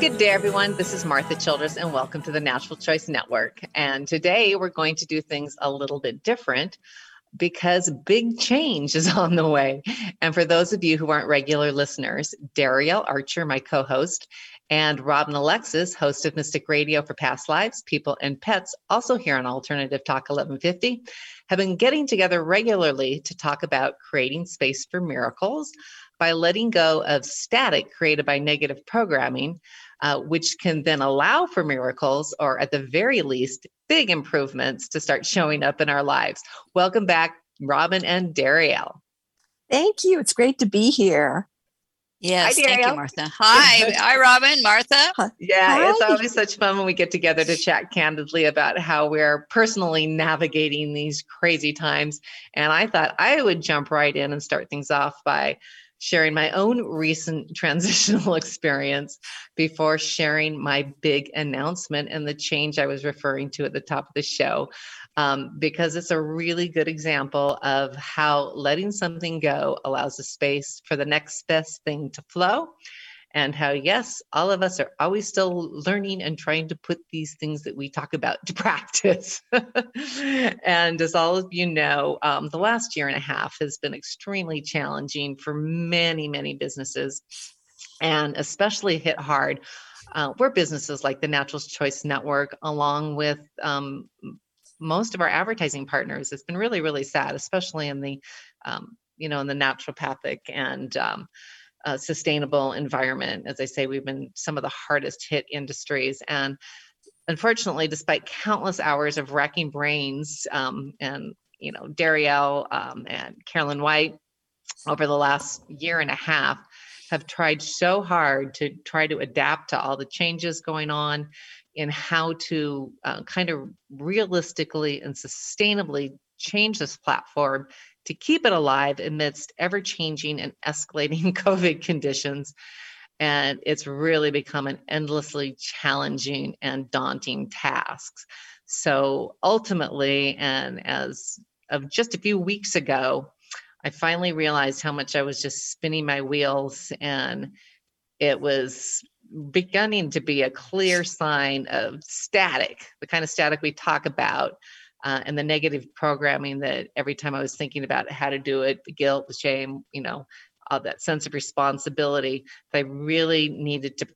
Good day, everyone. This is Martha Childress, and welcome to the Natural Choice Network. And today we're going to do things a little bit different because big change is on the way. And for those of you who aren't regular listeners, Darielle Archer, my co host, and Robin Alexis, host of Mystic Radio for Past Lives, People, and Pets, also here on Alternative Talk 1150, have been getting together regularly to talk about creating space for miracles by letting go of static created by negative programming uh, which can then allow for miracles or at the very least big improvements to start showing up in our lives welcome back robin and darielle thank you it's great to be here Yes, Hi, thank you, Martha. Hi, hi, Robin, Martha. Yeah, Hi. it's always such fun when we get together to chat candidly about how we're personally navigating these crazy times. And I thought I would jump right in and start things off by sharing my own recent transitional experience before sharing my big announcement and the change I was referring to at the top of the show. Um, because it's a really good example of how letting something go allows the space for the next best thing to flow and how, yes, all of us are always still learning and trying to put these things that we talk about to practice. and as all of you know, um, the last year and a half has been extremely challenging for many, many businesses, and especially hit hard. Uh, we're businesses like the Natural Choice Network, along with um, most of our advertising partners. It's been really, really sad, especially in the, um, you know, in the naturopathic and um, uh, sustainable environment. As I say, we've been some of the hardest hit industries. And unfortunately, despite countless hours of racking brains um, and, you know, Darielle um, and Carolyn White over the last year and a half have tried so hard to try to adapt to all the changes going on in how to uh, kind of realistically and sustainably change this platform to keep it alive amidst ever changing and escalating COVID conditions. And it's really become an endlessly challenging and daunting task. So ultimately, and as of just a few weeks ago, I finally realized how much I was just spinning my wheels and it was beginning to be a clear sign of static, the kind of static we talk about uh, and the negative programming that every time I was thinking about how to do it, the guilt, the shame, you know, all that sense of responsibility, I really needed to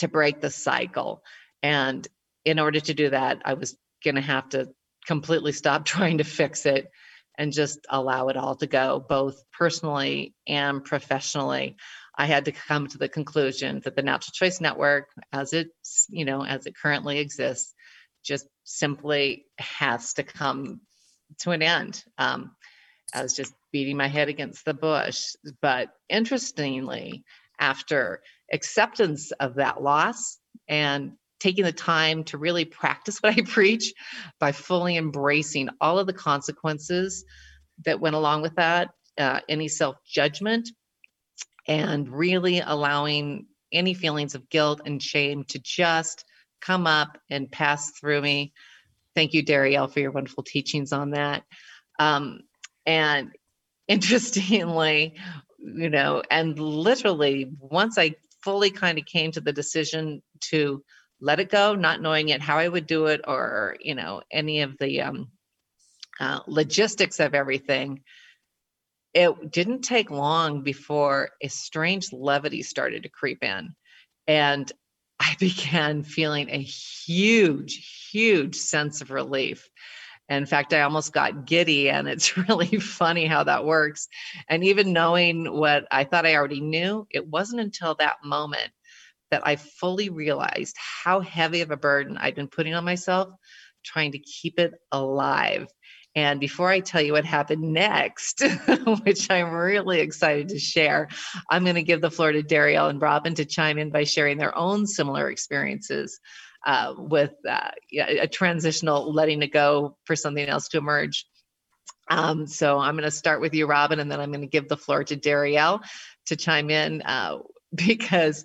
to break the cycle. And in order to do that, I was going to have to completely stop trying to fix it and just allow it all to go, both personally and professionally. I had to come to the conclusion that the Natural Choice Network, as it's you know as it currently exists, just simply has to come to an end. Um, I was just beating my head against the bush. But interestingly, after acceptance of that loss and taking the time to really practice what I preach by fully embracing all of the consequences that went along with that, uh, any self judgment, and really allowing any feelings of guilt and shame to just come up and pass through me. Thank you, Darielle, for your wonderful teachings on that. Um, and interestingly, you know, and literally, once I fully kind of came to the decision to let it go, not knowing yet how I would do it or, you know, any of the um, uh, logistics of everything, it didn't take long before a strange levity started to creep in. And I began feeling a huge, huge sense of relief. In fact, I almost got giddy, and it's really funny how that works. And even knowing what I thought I already knew, it wasn't until that moment that I fully realized how heavy of a burden I'd been putting on myself trying to keep it alive. And before I tell you what happened next, which I'm really excited to share, I'm going to give the floor to Darielle and Robin to chime in by sharing their own similar experiences uh, with uh, a transitional letting it go for something else to emerge. Um, so I'm going to start with you, Robin, and then I'm going to give the floor to Darielle to chime in uh, because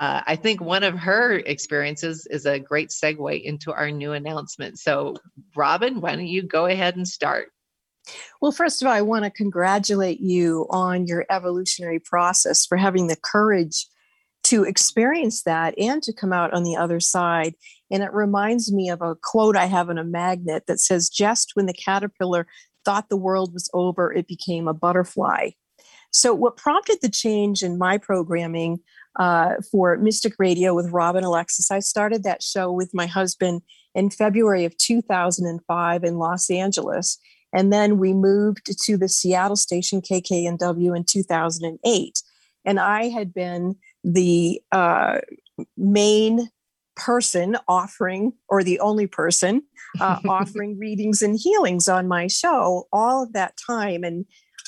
uh, I think one of her experiences is a great segue into our new announcement. So, Robin, why don't you go ahead and start? Well, first of all, I want to congratulate you on your evolutionary process for having the courage to experience that and to come out on the other side. And it reminds me of a quote I have on a magnet that says, Just when the caterpillar thought the world was over, it became a butterfly. So, what prompted the change in my programming uh, for Mystic Radio with Robin Alexis, I started that show with my husband in February of 2005 in Los Angeles. And then we moved to the Seattle station KKNW in 2008. And I had been the uh, main person offering, or the only person uh, offering readings and healings on my show all of that time. And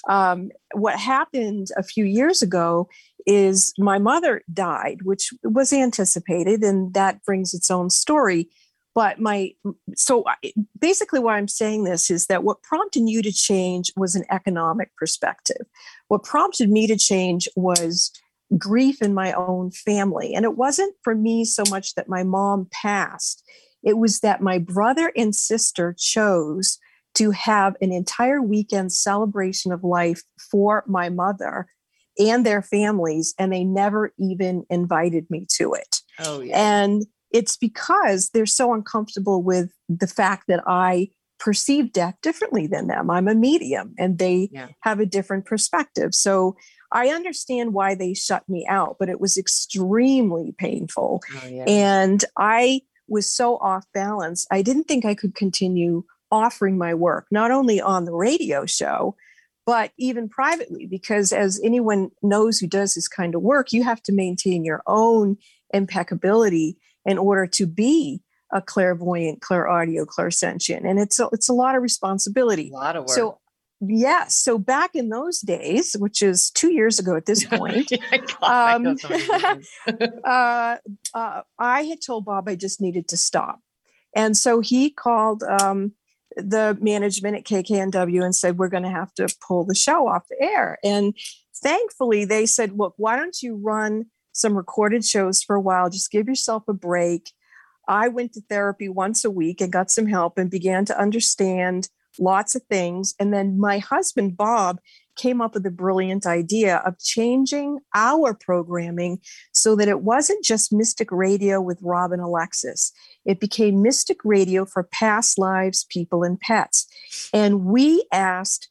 um, what happened a few years ago is my mother died, which was anticipated, and that brings its own story. But my, so basically, why I'm saying this is that what prompted you to change was an economic perspective. What prompted me to change was grief in my own family. And it wasn't for me so much that my mom passed, it was that my brother and sister chose to have an entire weekend celebration of life for my mother and their families, and they never even invited me to it. Oh, yeah. And it's because they're so uncomfortable with the fact that I perceive death differently than them. I'm a medium and they yeah. have a different perspective. So I understand why they shut me out, but it was extremely painful. Oh, yeah. And I was so off balance. I didn't think I could continue offering my work, not only on the radio show, but even privately, because as anyone knows who does this kind of work, you have to maintain your own impeccability in order to be a clairvoyant, clairaudio, clairsentient. And it's a, it's a lot of responsibility. A lot of work. So Yes. So back in those days, which is two years ago at this point, um, uh, uh, I had told Bob I just needed to stop. And so he called um, the management at KKNW and said, We're going to have to pull the show off the air. And thankfully, they said, Look, why don't you run some recorded shows for a while? Just give yourself a break. I went to therapy once a week and got some help and began to understand lots of things. And then my husband, Bob, came up with a brilliant idea of changing our programming so that it wasn't just Mystic Radio with Robin Alexis. It became Mystic Radio for past lives, people, and pets. And we asked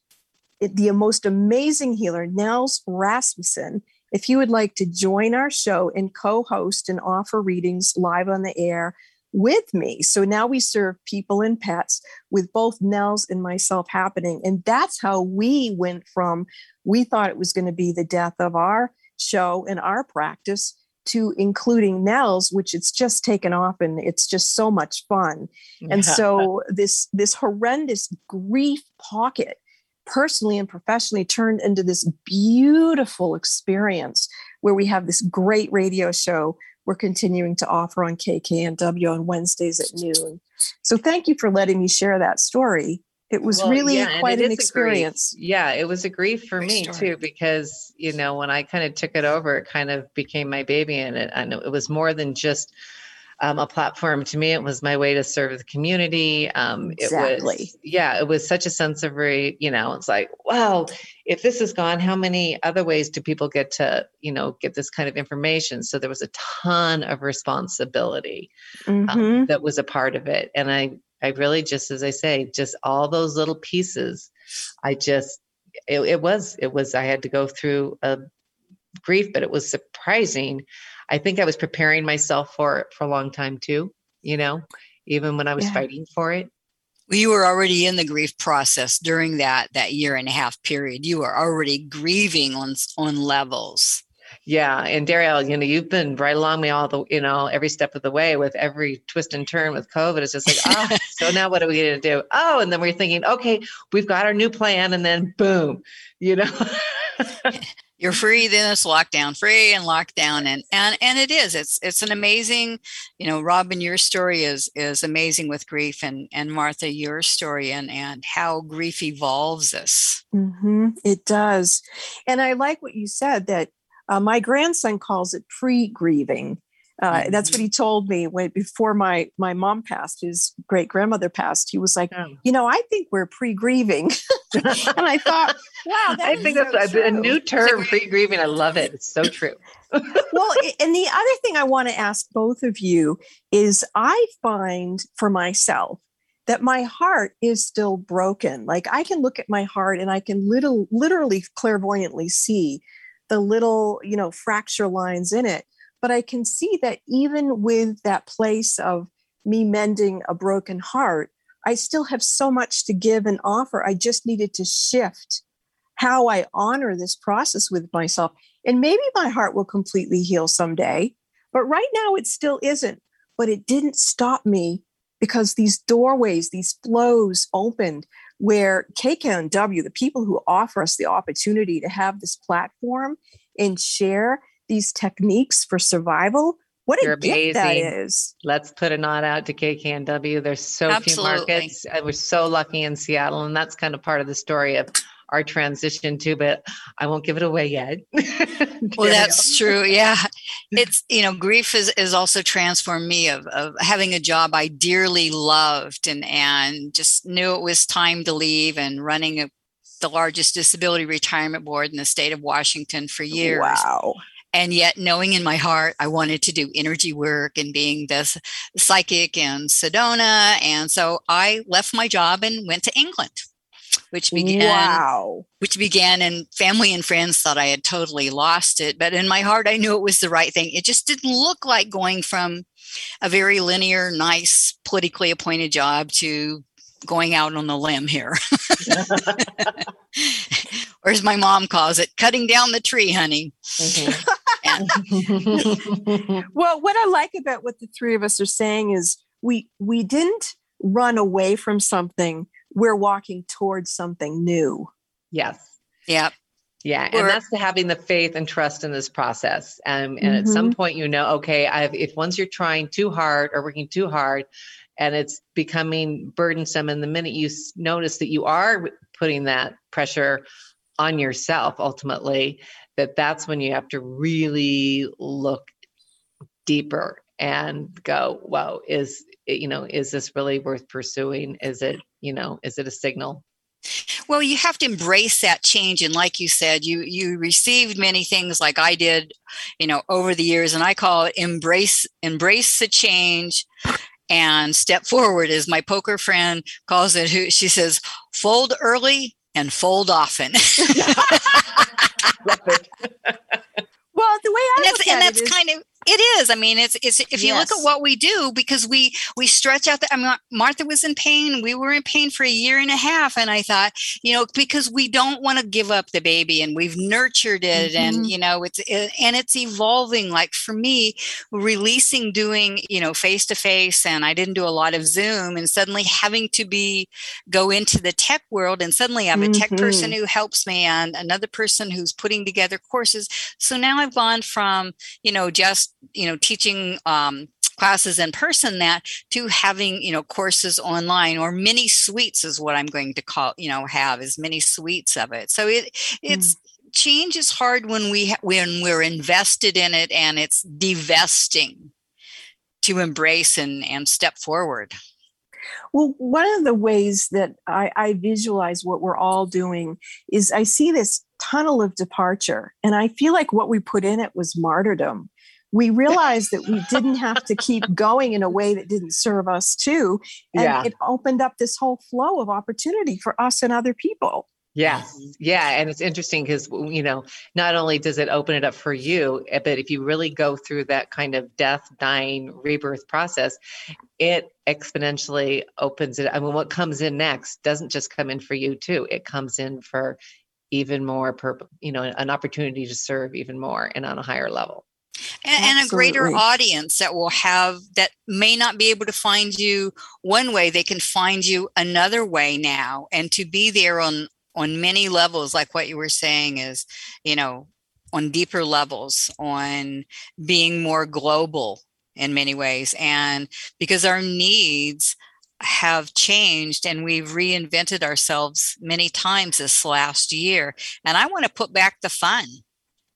the most amazing healer, Nels Rasmussen, if he would like to join our show and co host and offer readings live on the air with me. So now we serve people and pets with both Nels and myself happening. And that's how we went from we thought it was going to be the death of our show and our practice to including Nels, which it's just taken off and it's just so much fun. And so this this horrendous grief pocket personally and professionally turned into this beautiful experience where we have this great radio show we're continuing to offer on KKNW on Wednesdays at noon. So thank you for letting me share that story. It was well, really yeah, quite an experience. Yeah, it was a grief for Great me story. too because you know when I kind of took it over, it kind of became my baby, and it and it was more than just um, a platform. To me, it was my way to serve the community. Um, exactly. Was, yeah, it was such a sense of, re, you know, it's like, wow, if this is gone, how many other ways do people get to, you know, get this kind of information? So there was a ton of responsibility um, mm-hmm. um, that was a part of it. And I, I really just, as I say, just all those little pieces, I just, it, it was, it was, I had to go through a grief, but it was surprising I think I was preparing myself for it for a long time too, you know, even when I was yeah. fighting for it. Well, you were already in the grief process during that that year and a half period. You were already grieving on on levels. Yeah, and Darielle, you know, you've been right along me all the, you know, every step of the way with every twist and turn with COVID. It's just like, oh, so now what are we going to do? Oh, and then we're thinking, okay, we've got our new plan, and then boom, you know. you're free then it's lockdown free and lockdown and and and it is it's it's an amazing you know robin your story is is amazing with grief and and martha your story and and how grief evolves us mm-hmm, it does. And i like what you said that uh, my grandson calls it pre-grieving Uh, mm-hmm. That's what he told me when before my my mom passed, his great grandmother passed. He was like, oh. you know, I think we're pre grieving, and I thought, wow, I think that's so a, a, new term, pre grieving. I love it. It's so true. well, and the other thing I want to ask both of you is, I find for myself that my heart is still broken. Like I can look at my heart and I can little literally clairvoyantly see the little, you know, fracture lines in it but I can see that even with that place of me mending a broken heart, I still have so much to give and offer. I just needed to shift how I honor this process with myself. And maybe my heart will completely heal someday, but right now it still isn't. But it didn't stop me because these doorways, these flows opened where KKNW, the people who offer us the opportunity to have this platform and share, these techniques for survival what a You're gift amazing. that is. Let's put a nod out to KKNW. There's so Absolutely. few markets. We're so lucky in Seattle, and that's kind of part of the story of our transition too, but I won't give it away yet. well, that's true. Yeah. It's, you know, grief is, is also transformed me of, of having a job I dearly loved and, and just knew it was time to leave and running a, the largest disability retirement board in the state of Washington for years. Wow and yet knowing in my heart i wanted to do energy work and being this psychic in sedona. And so i left my job and went to england which began wow. which began and family and friends thought i had totally lost it. But in my heart i knew it was the right thing. It just didn't look like going from a very linear nice politically appointed job to going out on the limb here. Or as my mom calls it cutting down the tree honey. Mm-hmm. well, what I like about what the three of us are saying is we we didn't run away from something. We're walking towards something new. Yes. Yep. Yeah, and that's having the faith and trust in this process. Um, and mm-hmm. at some mm-hmm. point, you know, okay, I've, if once you're trying too hard or working too hard, and it's becoming burdensome, and the minute you notice that you are putting that pressure on yourself, ultimately, that that's when you have to really look deeper and go whoa is you know is this really worth pursuing? Is it you know is it a signal? Well you have to embrace that change and like you said you you received many things like i did you know over the years and i call it embrace embrace the change and step forward as my poker friend calls it who she says fold early and fold often. Well, the way I and that's, and that's kind of it is. I mean, it's it's if you yes. look at what we do because we we stretch out the. I mean, Martha was in pain. We were in pain for a year and a half, and I thought, you know, because we don't want to give up the baby, and we've nurtured it, mm-hmm. and you know, it's it, and it's evolving. Like for me, releasing doing you know face to face, and I didn't do a lot of Zoom, and suddenly having to be go into the tech world, and suddenly I'm a mm-hmm. tech person who helps me, and another person who's putting together courses. So now I've gone from you know just you know teaching um, classes in person that to having you know courses online or mini suites is what i'm going to call you know have is mini suites of it. So it it's mm. change is hard when we when we're invested in it and it's divesting to embrace and and step forward. Well, one of the ways that I, I, visualize what we're all doing is I see this tunnel of departure, and I feel like what we put in it was martyrdom we realized that we didn't have to keep going in a way that didn't serve us too. And yeah. it opened up this whole flow of opportunity for us and other people. Yeah. Yeah. And it's interesting because, you know, not only does it open it up for you, eh, but if you really go through that kind of death, dying, rebirth process, it exponentially opens it. I mean, what comes in next doesn't just come in for you too, it comes in for even more, you know, an opportunity to serve even more and on a higher level and, and, a greater audience that will have that may not be able to find you one way they can find you another way now. And to be there on on many levels like what you were saying is you know on deeper levels on being more global in many ways. And because our needs have changed and we've reinvented ourselves many times this last year. And i want to put back the fun.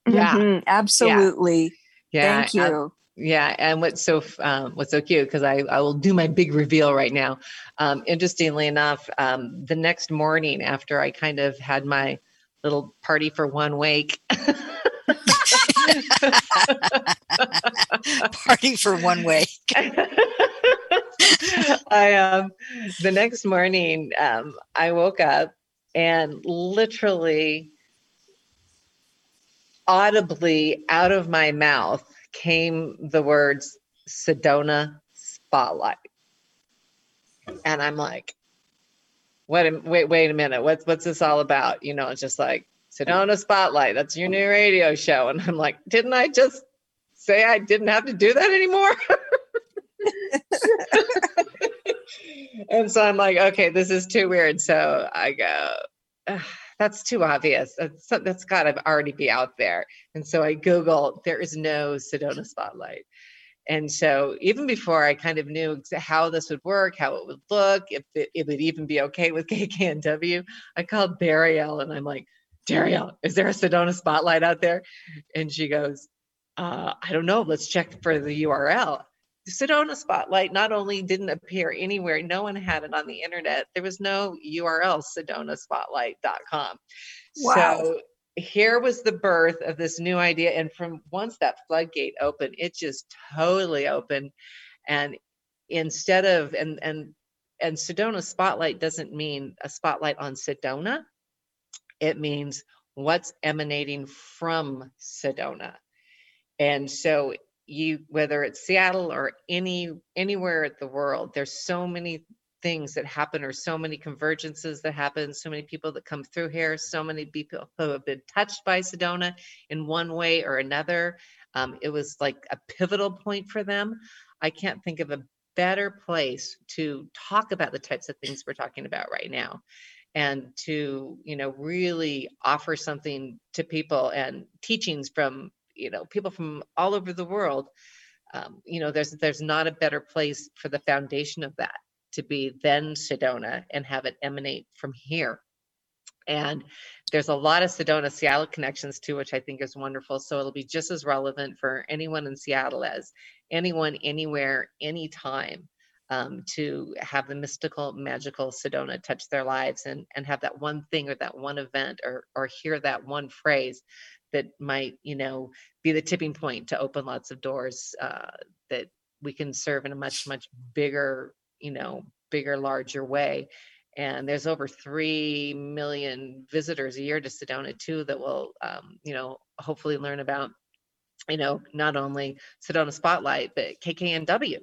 Yeah. Mm-hmm, absolutely. yeah. Yeah. Thank you. Yeah, and what's so um, what's so cute because I, I will do my big reveal right now. Um, interestingly enough, um, the next morning after I kind of had my little party for one wake. party for one wake. I um the next morning um I woke up and literally audibly out of my mouth came the words Sedona Spotlight. And I'm like, wait, wait, wait a minute. What's what's this all about? You know, it's just like Sedona Spotlight. That's your new radio show. And I'm like, didn't I just say I didn't have to do that anymore? and so I'm like, okay, this is too weird. So I go, that's too obvious. That's, that's got to already be out there. And so I Google, there is no Sedona Spotlight. And so even before I kind of knew how this would work, how it would look, if it, it would even be okay with KKNW, I called Darielle and I'm like, Darielle, is there a Sedona Spotlight out there? And she goes, uh, I don't know. Let's check for the URL. Sedona Spotlight not only didn't appear anywhere, no one had it on the internet. There was no URL, sedonaspotlight.com. Wow. So here was the birth of this new idea. And from once that floodgate opened, it just totally opened. And instead of, and, and, and Sedona Spotlight doesn't mean a spotlight on Sedona. It means what's emanating from Sedona. And so you whether it's Seattle or any anywhere in the world, there's so many things that happen or so many convergences that happen, so many people that come through here, so many people who have been touched by Sedona in one way or another. Um, it was like a pivotal point for them. I can't think of a better place to talk about the types of things we're talking about right now and to you know really offer something to people and teachings from you know people from all over the world um, you know there's there's not a better place for the foundation of that to be than sedona and have it emanate from here. And there's a lot of sedona seattle connections too which i think is wonderful. So it'll be just as relevant for anyone in seattle as anyone anywhere anytime um, to have the mystical magical sedona touch their lives and and have that one thing or that one event or or hear that one phrase that might you know be the tipping point to open lots of doors uh, that we can serve in a much much bigger you know bigger larger way. And there's over 3 million visitors a year to sedona too that will um, you know hopefully learn about you know not only sedona spotlight but kknw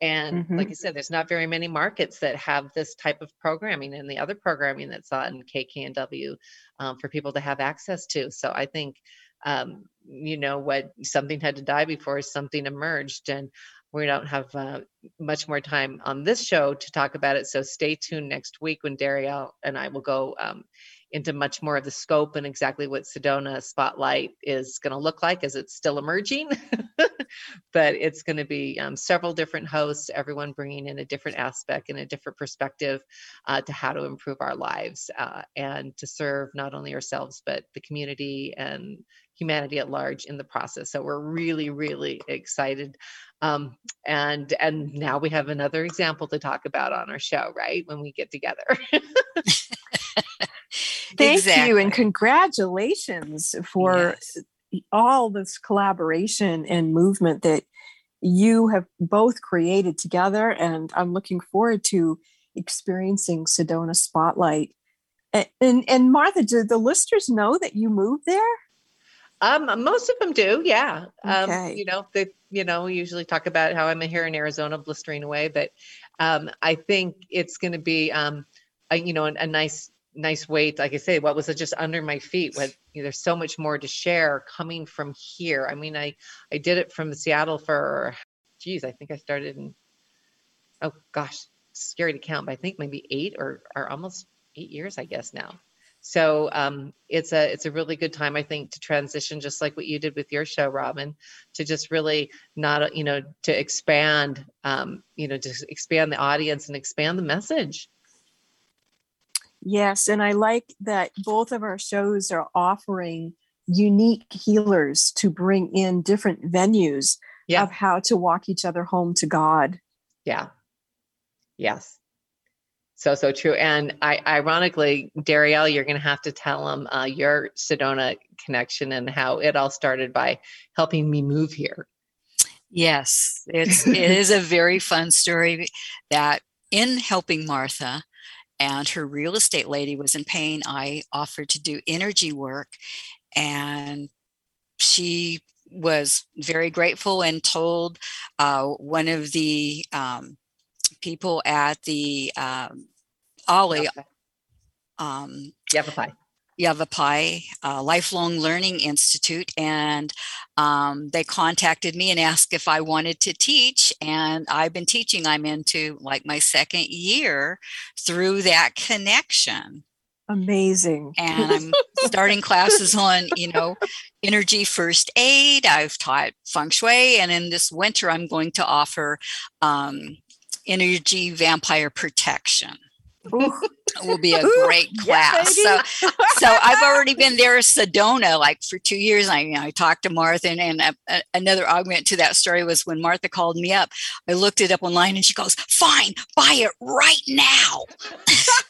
and mm-hmm. like I said, there's not very many markets that have this type of programming and the other programming that's on KKNW um, for people to have access to. So I think, um, you know, what something had to die before something emerged. And we don't have uh, much more time on this show to talk about it. So stay tuned next week when Darielle and I will go um, into much more of the scope and exactly what Sedona Spotlight is going to look like as it's still emerging. but it's going to be um, several different hosts, everyone bringing in a different aspect and a different perspective uh, to how to improve our lives uh, and to serve not only ourselves, but the community and humanity at large in the process. So we're really, really excited. Um, and and now we have another example to talk about on our show, right? When we get together. Thank exactly. you and congratulations for yes. all this collaboration and movement that you have both created together. And I'm looking forward to experiencing Sedona Spotlight. And, and, and Martha, do the listeners know that you moved there? Um, most of them do, yeah. Um, you know, they, you know, we usually talk about how I'm here in Arizona, blistering away, but um, I think it's going to be, um, a, you know, a, a nice nice weight like i say what was it just under my feet what you know, there's so much more to share coming from here. I mean i i did it from seattle for geez i think i started in oh gosh scary to count but i think maybe eight or or almost eight years i guess now. So um, it's a it's a really good time i think to transition just like what you did with your show robin to just really not you know to expand um, you know to expand the audience and expand the message Yes, and I like that both of our shows are offering unique healers to bring in different venues yeah. of how to walk each other home to God. Yeah. Yes. So, so true. And I, ironically, Darielle, you're going to have to tell them uh, your Sedona connection and how it all started by helping me move here. Yes, it's it is a very fun story that in helping Martha and her real estate lady was in pain, I offered to do energy work and she was very grateful and told uh, one of the um, people at the um, OLLI um, Yavapai. Yavapai uh, Lifelong Learning Institute, and um, they contacted me and asked if I wanted to teach. And I've been teaching. I'm into like my second year through that connection. Amazing. And I'm starting classes on, you know, energy first aid. I've taught feng shui, and in this winter, I'm going to offer um, energy vampire protection will be a great class. Yeah, so, so I've already been there Sedona like for two years. I, you know, I talked to Martha, and, and a, a, another augment to that story was when Martha called me up. I looked it up online, and she goes, "Fine, buy it right now."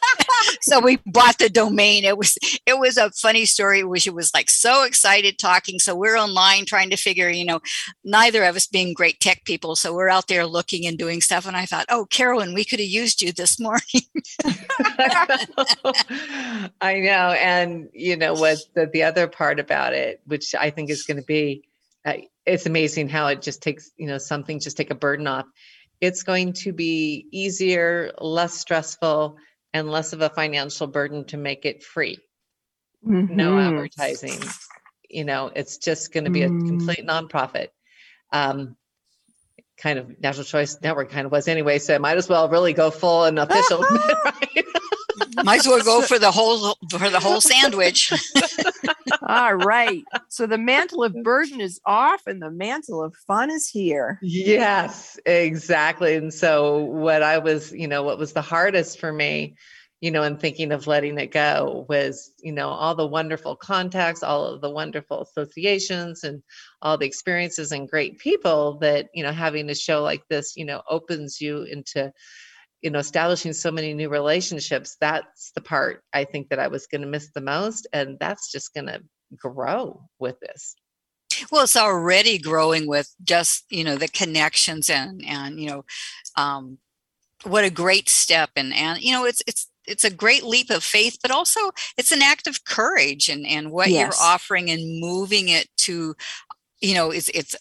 so we bought the domain. It was it was a funny story. Which it was like so excited talking. So we're online trying to figure, you know, neither of us being great tech people. So we're out there looking and doing stuff. And I thought, oh, Carolyn, we could have used you this morning. I know. And, you know, what the, the other part about it, which I think is going to be, uh, it's amazing how it just takes, you know, something just take a burden off. It's going to be easier, less stressful, and less of a financial burden to make it free. Mm-hmm. No advertising. You know, it's just going to be a mm. complete nonprofit. Um, kind of natural choice network kind of was anyway so I might as well really go full and official might as well go for the whole for the whole sandwich all right so the mantle of burden is off and the mantle of fun is here yes exactly and so what i was you know what was the hardest for me you know, in thinking of letting it go was, you know, all the wonderful contacts, all of the wonderful associations and all the experiences and great people that, you know, having a show like this, you know, opens you into, you know, establishing so many new relationships. That's the part I think that I was going to miss the most. And that's just going to grow with this well it's already growing with just you know the connections and and you know um what a great step and and you know it's it's it's a great leap of faith, but also it's an act of courage and, and what yes. you're offering and moving it to, you know, it's, it's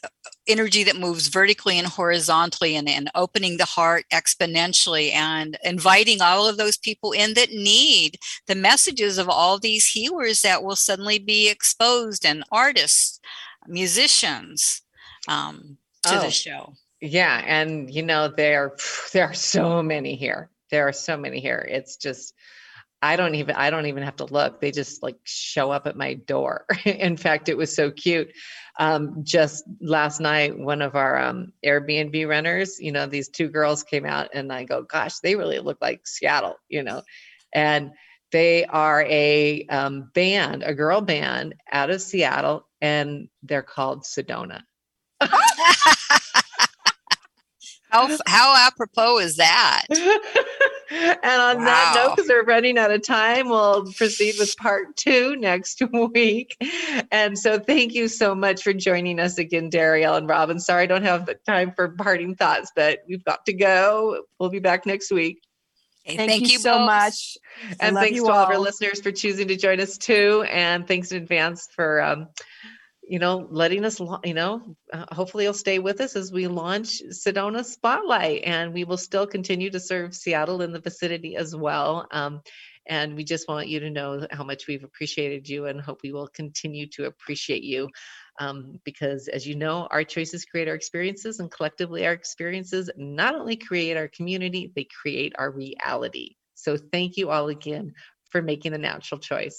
energy that moves vertically and horizontally and, and opening the heart exponentially and inviting all of those people in that need the messages of all these healers that will suddenly be exposed and artists, musicians um, to oh. the show. Yeah, and you know there there are so many here there are so many here it's just i don't even i don't even have to look. They just like show up at my door. In fact it was so cute. Um, just last night one of our um, airbnb renters you know these two girls came out and i go gosh they really look like seattle you know. And they are a um, band a girl band out of seattle and they're called sedona How how apropos is that? and on wow. that note, because we're running out of time, we'll proceed with part two next week. And so, thank you so much for joining us again, Darielle and Robin. Sorry, I don't have the time for parting thoughts, but we've got to go. We'll be back next week. Hey, thank, thank, you, you so much. And thanks to all of our listeners for choosing to join us too. And thanks in advance for um, you know, letting us, you know, uh, hopefully you'll stay with us as we launch Sedona Spotlight and we will still continue to serve Seattle in the vicinity as well. Um, and we just want you to know how much we've appreciated you and hope we will continue to appreciate you. Um, because as you know, our choices create our experiences, and collectively, our experiences not only create our community, they create our reality. So, thank you all again for making the natural choice.